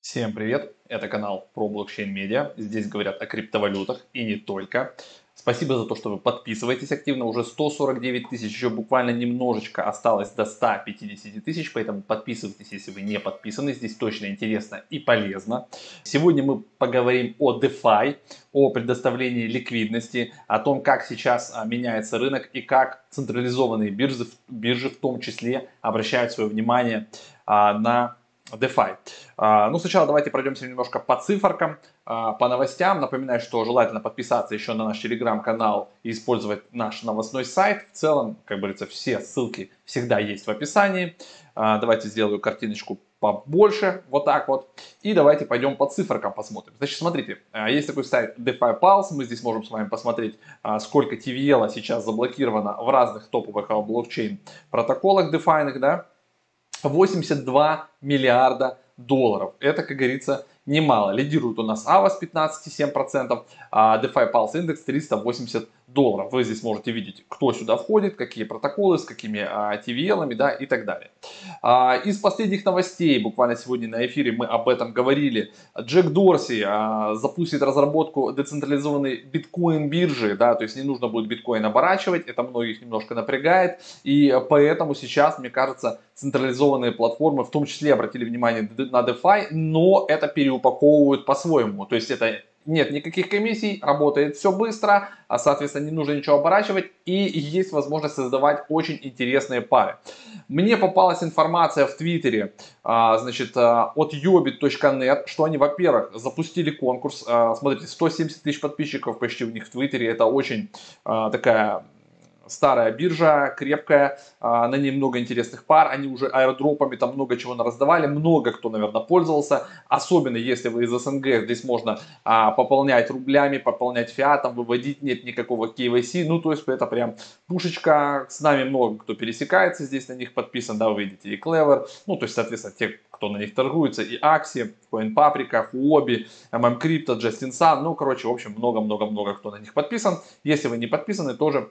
Всем привет! Это канал про блокчейн медиа. Здесь говорят о криптовалютах и не только. Спасибо за то, что вы подписываетесь активно. Уже 149 тысяч, еще буквально немножечко осталось до 150 тысяч, поэтому подписывайтесь, если вы не подписаны. Здесь точно интересно и полезно. Сегодня мы поговорим о DeFi, о предоставлении ликвидности, о том, как сейчас а, меняется рынок и как централизованные биржи, биржи в том числе обращают свое внимание а, на DeFi. А, ну, сначала давайте пройдемся немножко по циферкам, а, по новостям. Напоминаю, что желательно подписаться еще на наш телеграм-канал и использовать наш новостной сайт. В целом, как говорится, все ссылки всегда есть в описании. А, давайте сделаю картиночку побольше, вот так вот. И давайте пойдем по циферкам посмотрим. Значит, смотрите, есть такой сайт DeFi Pulse, мы здесь можем с вами посмотреть, сколько TVL сейчас заблокировано в разных топовых блокчейн протоколах DeFi, да, 82 миллиарда долларов. Это, как говорится, немало. Лидирует у нас AVA с 15,7%, а DeFi Pulse Index 380 долларов. Вы здесь можете видеть, кто сюда входит, какие протоколы, с какими а, TVL, да, и так далее. А, из последних новостей, буквально сегодня на эфире мы об этом говорили, Джек Дорси а, запустит разработку децентрализованной биткоин биржи, да, то есть не нужно будет биткоин оборачивать, это многих немножко напрягает, и поэтому сейчас, мне кажется, централизованные платформы в том числе обратили внимание на DeFi, но это переупаковывают по-своему, то есть это нет никаких комиссий, работает все быстро, а соответственно не нужно ничего оборачивать и есть возможность создавать очень интересные пары. Мне попалась информация в Твиттере, а, значит, а, от yobit.net, что они, во-первых, запустили конкурс, а, смотрите, 170 тысяч подписчиков почти у них в Твиттере, это очень такая старая биржа, крепкая, а, на ней много интересных пар, они уже аэродропами там много чего раздавали, много кто, наверное, пользовался, особенно если вы из СНГ, здесь можно а, пополнять рублями, пополнять фиатом, выводить, нет никакого KYC, ну, то есть это прям пушечка, с нами много кто пересекается, здесь на них подписан, да, вы видите, и Clever, ну, то есть, соответственно, те, кто на них торгуется, и Axie, CoinPaprika, Huobi, MM Crypto, Justin Sun, ну, короче, в общем, много-много-много кто на них подписан. Если вы не подписаны, тоже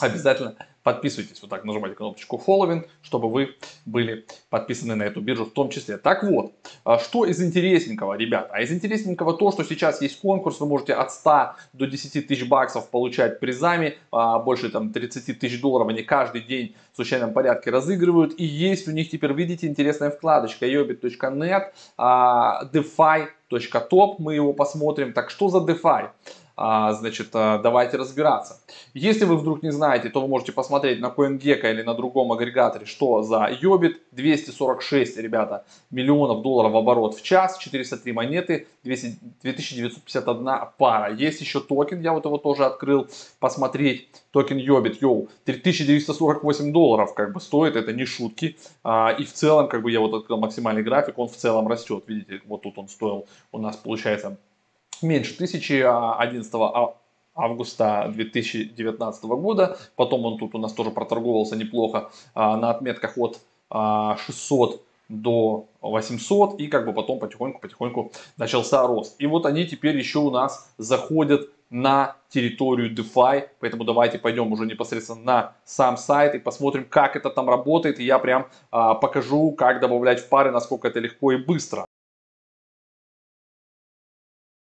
обязательно подписывайтесь. Вот так нажимайте кнопочку following, чтобы вы были подписаны на эту биржу в том числе. Так вот, а что из интересненького, ребята? А из интересненького то, что сейчас есть конкурс, вы можете от 100 до 10 тысяч баксов получать призами, а, больше там 30 тысяч долларов они каждый день в случайном порядке разыгрывают. И есть у них теперь, видите, интересная вкладочка yobit.net, а, defi.top, мы его посмотрим. Так что за DeFi? А, значит, а, давайте разбираться. Если вы вдруг не знаете, то вы можете посмотреть на CoinGecko или на другом агрегаторе, что за Yobit 246, ребята, миллионов долларов оборот в час, 403 монеты, 200, 2951 пара. Есть еще токен, я вот его тоже открыл посмотреть, токен Yobit, йоу, 3948 долларов как бы стоит, это не шутки. А, и в целом, как бы я вот открыл максимальный график, он в целом растет, видите, вот тут он стоил у нас получается меньше 1011 а, августа 2019 года. Потом он тут у нас тоже проторговался неплохо а, на отметках от 600 а, до 800 и как бы потом потихоньку-потихоньку начался рост. И вот они теперь еще у нас заходят на территорию DeFi, поэтому давайте пойдем уже непосредственно на сам сайт и посмотрим, как это там работает, и я прям а, покажу, как добавлять в пары, насколько это легко и быстро.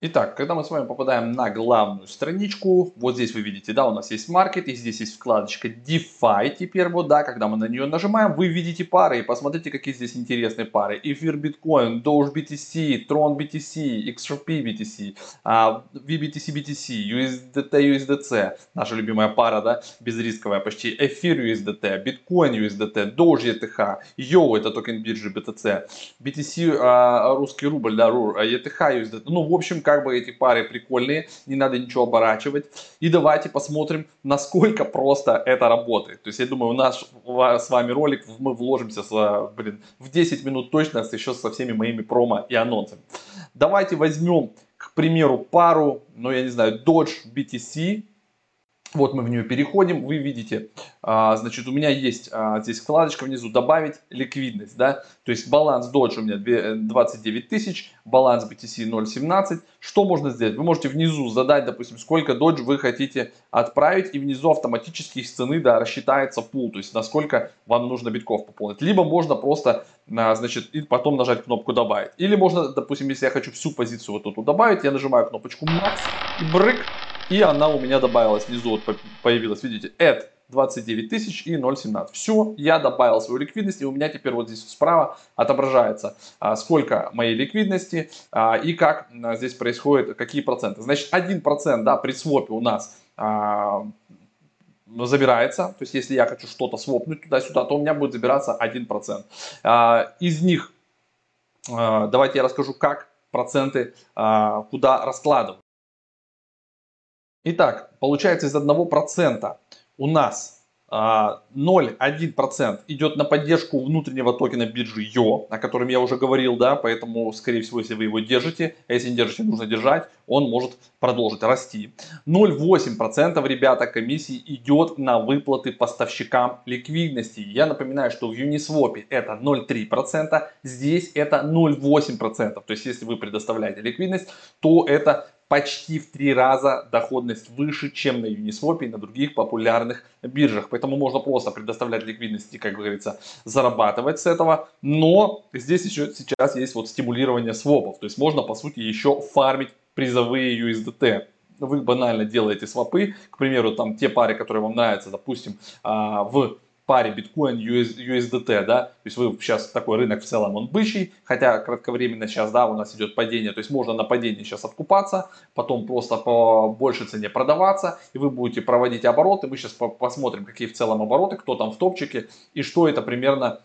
Итак, когда мы с вами попадаем на главную страничку, вот здесь вы видите, да, у нас есть маркет, и здесь есть вкладочка DeFi теперь вот, да, когда мы на нее нажимаем, вы видите пары, и посмотрите, какие здесь интересные пары. Эфир биткоин, Doge BTC, Tron BTC, XRP BTC, VBTC BTC, USDT USDC, наша любимая пара, да, безрисковая почти, эфир USDT, биткоин USDT, Doge ETH, YO, это токен биржи BTC, BTC а, русский рубль, да, ETH USDT, ну, в общем, как как бы эти пары прикольные, не надо ничего оборачивать. И давайте посмотрим, насколько просто это работает. То есть я думаю, у нас с вами ролик мы вложимся с, блин, в 10 минут точно еще со всеми моими промо и анонсами. Давайте возьмем, к примеру, пару, ну я не знаю, Dodge BTC Вот мы в нее переходим, вы видите, а, значит, у меня есть а, здесь вкладочка внизу «Добавить ликвидность», да, то есть баланс Dodge у меня 29 тысяч, баланс BTC 0.17. Что можно сделать? Вы можете внизу задать, допустим, сколько Dodge вы хотите отправить, и внизу автоматически из цены, да, рассчитается пул, то есть насколько вам нужно битков пополнить. Либо можно просто, а, значит, и потом нажать кнопку «Добавить». Или можно, допустим, если я хочу всю позицию вот эту добавить, я нажимаю кнопочку «Max» и брык, и она у меня добавилась внизу, вот появилась, видите, add 29 тысяч и 0.17. Все, я добавил свою ликвидность, и у меня теперь вот здесь справа отображается, а, сколько моей ликвидности а, и как а, здесь происходит, какие проценты. Значит, 1% да, при свопе у нас забирается, то есть если я хочу что-то свопнуть туда-сюда, то у меня будет забираться 1%. А, из них, давайте я расскажу, как проценты куда раскладывать. Итак, получается из 1% у нас 0,1% а, идет на поддержку внутреннего токена биржи YO, о котором я уже говорил, да, поэтому, скорее всего, если вы его держите, а если не держите, нужно держать, он может продолжить расти. 0,8% ребята комиссии идет на выплаты поставщикам ликвидности. Я напоминаю, что в Uniswap это 0,3%, здесь это 0,8%. То есть, если вы предоставляете ликвидность, то это почти в три раза доходность выше, чем на Uniswap и на других популярных биржах. Поэтому можно просто предоставлять ликвидность и, как говорится, зарабатывать с этого. Но здесь еще сейчас есть вот стимулирование свопов. То есть можно, по сути, еще фармить призовые USDT вы банально делаете свопы, к примеру, там те пары, которые вам нравятся, допустим, а, в паре биткоин USDT, да, то есть вы сейчас такой рынок в целом он бычий, хотя кратковременно сейчас, да, у нас идет падение, то есть можно на падении сейчас откупаться, потом просто по большей цене продаваться, и вы будете проводить обороты, мы сейчас посмотрим, какие в целом обороты, кто там в топчике, и что это примерно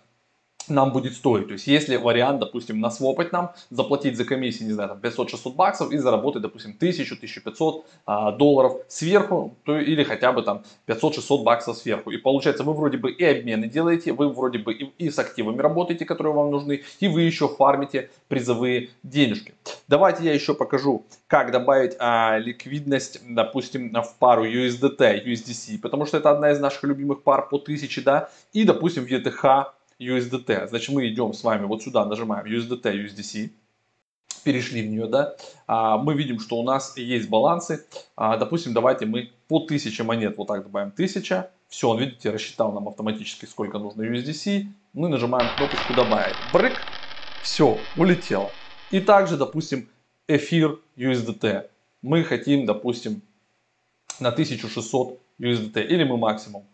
нам будет стоить. То есть, если вариант, допустим, насвопать нам, заплатить за комиссии, не знаю, 500-600 баксов и заработать, допустим, 1000-1500 а, долларов сверху, то, или хотя бы там 500-600 баксов сверху. И получается, вы вроде бы и обмены делаете, вы вроде бы и, и с активами работаете, которые вам нужны, и вы еще фармите призовые денежки. Давайте я еще покажу, как добавить а, ликвидность, допустим, в пару USDT, USDC, потому что это одна из наших любимых пар по 1000, да, и, допустим, в ETH USDT. Значит, мы идем с вами вот сюда, нажимаем USDT, USDC, перешли в нее, да, а, мы видим, что у нас есть балансы. А, допустим, давайте мы по 1000 монет вот так добавим 1000. Все, он, видите, рассчитал нам автоматически, сколько нужно USDC. Мы нажимаем кнопочку добавить. Брык, все, улетело. И также, допустим, эфир USDT. Мы хотим, допустим, на 1600 USDT или мы максимум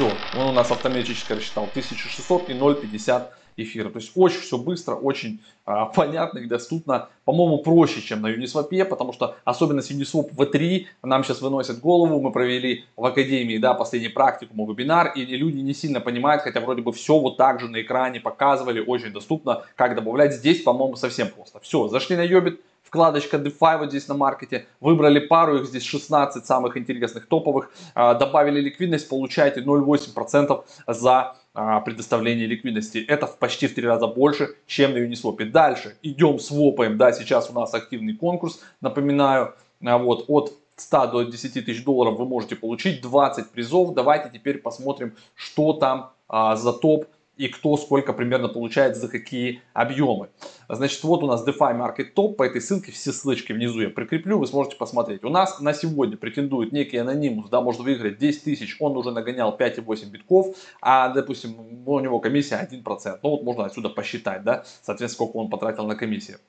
все, он у нас автоматически рассчитал 1600 и 0,50 эфира. То есть очень все быстро, очень а, понятно и доступно. По-моему, проще, чем на Uniswap, потому что особенность Uniswap V3 нам сейчас выносит голову. Мы провели в Академии да, последний практикум, вебинар, и люди не сильно понимают, хотя вроде бы все вот так же на экране показывали, очень доступно, как добавлять. Здесь, по-моему, совсем просто. Все, зашли на Йобит, вкладочка DeFi вот здесь на маркете, выбрали пару, их здесь 16 самых интересных топовых, а, добавили ликвидность, получаете 0,8% за а, предоставление ликвидности. Это почти в три раза больше, чем на Uniswap. Дальше идем свопаем, да, сейчас у нас активный конкурс, напоминаю, а, вот от 100 до 10 тысяч долларов вы можете получить 20 призов. Давайте теперь посмотрим, что там а, за топ и кто сколько примерно получает за какие объемы. Значит, вот у нас DeFi Market Top, по этой ссылке все ссылочки внизу я прикреплю, вы сможете посмотреть. У нас на сегодня претендует некий анонимус, да, может выиграть 10 тысяч, он уже нагонял 5,8 битков, а, допустим, у него комиссия 1%. Ну вот можно отсюда посчитать, да, соответственно, сколько он потратил на комиссию.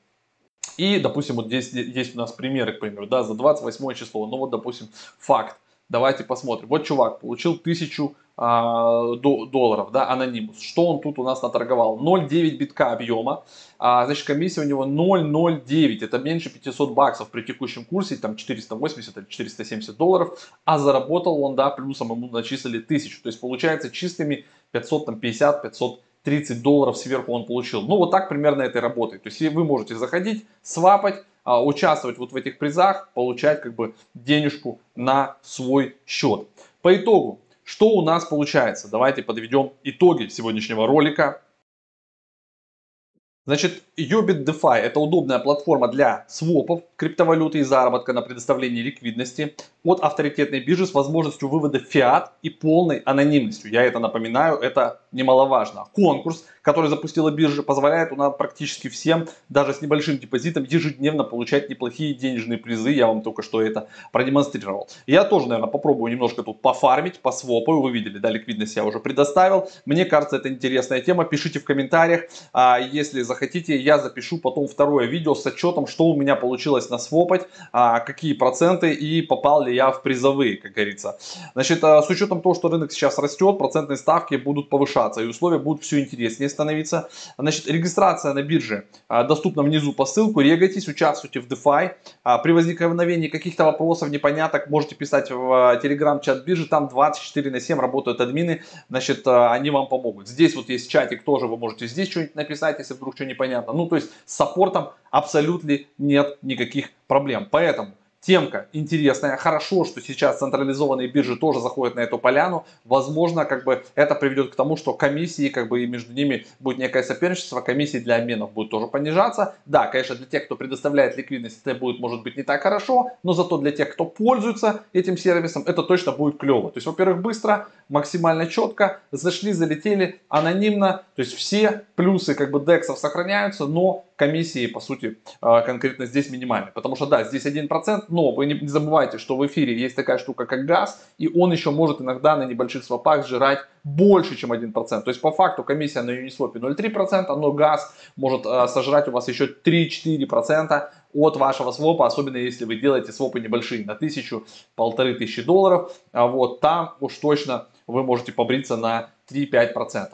И, допустим, вот здесь есть у нас примеры, к примеру, да, за 28 число, ну вот, допустим, факт. Давайте посмотрим. Вот чувак получил 1000 а, долларов, да, анонимус. Что он тут у нас наторговал? 0,9 битка объема, а, значит комиссия у него 0,09, это меньше 500 баксов при текущем курсе, там 480 или 470 долларов, а заработал он, да, плюсом ему начислили 1000, то есть получается чистыми 550, 530 долларов сверху он получил. Ну вот так примерно это и работает, то есть вы можете заходить, свапать, а, участвовать вот в этих призах, получать как бы денежку на свой счет. По итогу, что у нас получается? Давайте подведем итоги сегодняшнего ролика. Значит, Yobit DeFi это удобная платформа для свопов, криптовалюты и заработка на предоставлении ликвидности от авторитетной биржи с возможностью вывода фиат и полной анонимностью. Я это напоминаю, это немаловажно. Конкурс, который запустила биржа, позволяет у нас практически всем, даже с небольшим депозитом, ежедневно получать неплохие денежные призы. Я вам только что это продемонстрировал. Я тоже, наверное, попробую немножко тут пофармить, по свопу. Вы видели, да, ликвидность я уже предоставил. Мне кажется, это интересная тема. Пишите в комментариях, а если захотите, я запишу потом второе видео с отчетом, что у меня получилось насвопать, а, какие проценты и попал ли я в призовые, как говорится. Значит, а, с учетом того, что рынок сейчас растет, процентные ставки будут повышаться и условия будут все интереснее становиться. Значит, регистрация на бирже а, доступна внизу по ссылку, регайтесь, участвуйте в DeFi. При возникновении каких-то вопросов, непоняток, можете писать в телеграм-чат биржи, там 24 на 7 работают админы, значит, они вам помогут. Здесь вот есть чатик тоже, вы можете здесь что-нибудь написать, если вдруг что непонятно. Ну, то есть с саппортом абсолютно нет никаких проблем. Поэтому темка интересная. Хорошо, что сейчас централизованные биржи тоже заходят на эту поляну. Возможно, как бы это приведет к тому, что комиссии, как бы и между ними будет некое соперничество, комиссии для обменов будут тоже понижаться. Да, конечно, для тех, кто предоставляет ликвидность, это будет, может быть, не так хорошо, но зато для тех, кто пользуется этим сервисом, это точно будет клево. То есть, во-первых, быстро, максимально четко, зашли, залетели, анонимно, то есть все плюсы как бы дексов сохраняются, но комиссии, по сути, а, конкретно здесь минимальные. Потому что, да, здесь 1%, но вы не забывайте, что в эфире есть такая штука, как газ, и он еще может иногда на небольших свопах сжирать больше, чем 1%. То есть, по факту, комиссия на Uniswap 0,3%, но газ может а, сожрать у вас еще 3-4% от вашего свопа, особенно если вы делаете свопы небольшие, на тысячу, полторы тысячи долларов, а вот там уж точно вы можете побриться на 3-5%.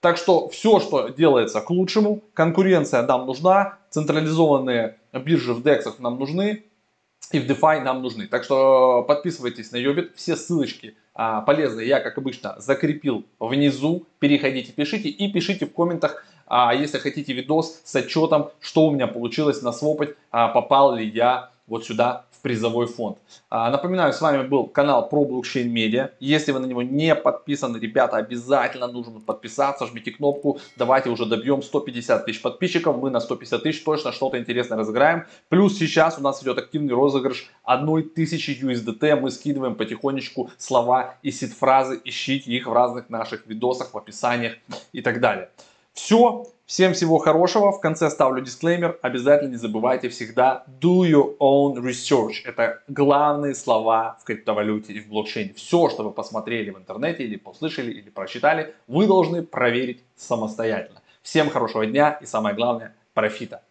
Так что все, что делается к лучшему, конкуренция нам нужна, централизованные биржи в дексах нам нужны, и в DeFi нам нужны. Так что подписывайтесь на Yobit, все ссылочки а, полезные я, как обычно, закрепил внизу. Переходите, пишите и пишите в комментах, а, если хотите видос с отчетом, что у меня получилось насвопать, а, попал ли я вот сюда призовой фонд. А, напоминаю, с вами был канал про блокчейн медиа. Если вы на него не подписаны, ребята, обязательно нужно подписаться, жмите кнопку. Давайте уже добьем 150 тысяч подписчиков. Мы на 150 тысяч точно что-то интересное разыграем. Плюс сейчас у нас идет активный розыгрыш 1000 USDT. Мы скидываем потихонечку слова и сид-фразы. Ищите их в разных наших видосах, в описаниях и так далее. Все. Всем всего хорошего. В конце ставлю дисклеймер. Обязательно не забывайте всегда do your own research. Это главные слова в криптовалюте и в блокчейне. Все, что вы посмотрели в интернете или послышали или прочитали, вы должны проверить самостоятельно. Всем хорошего дня и самое главное, профита.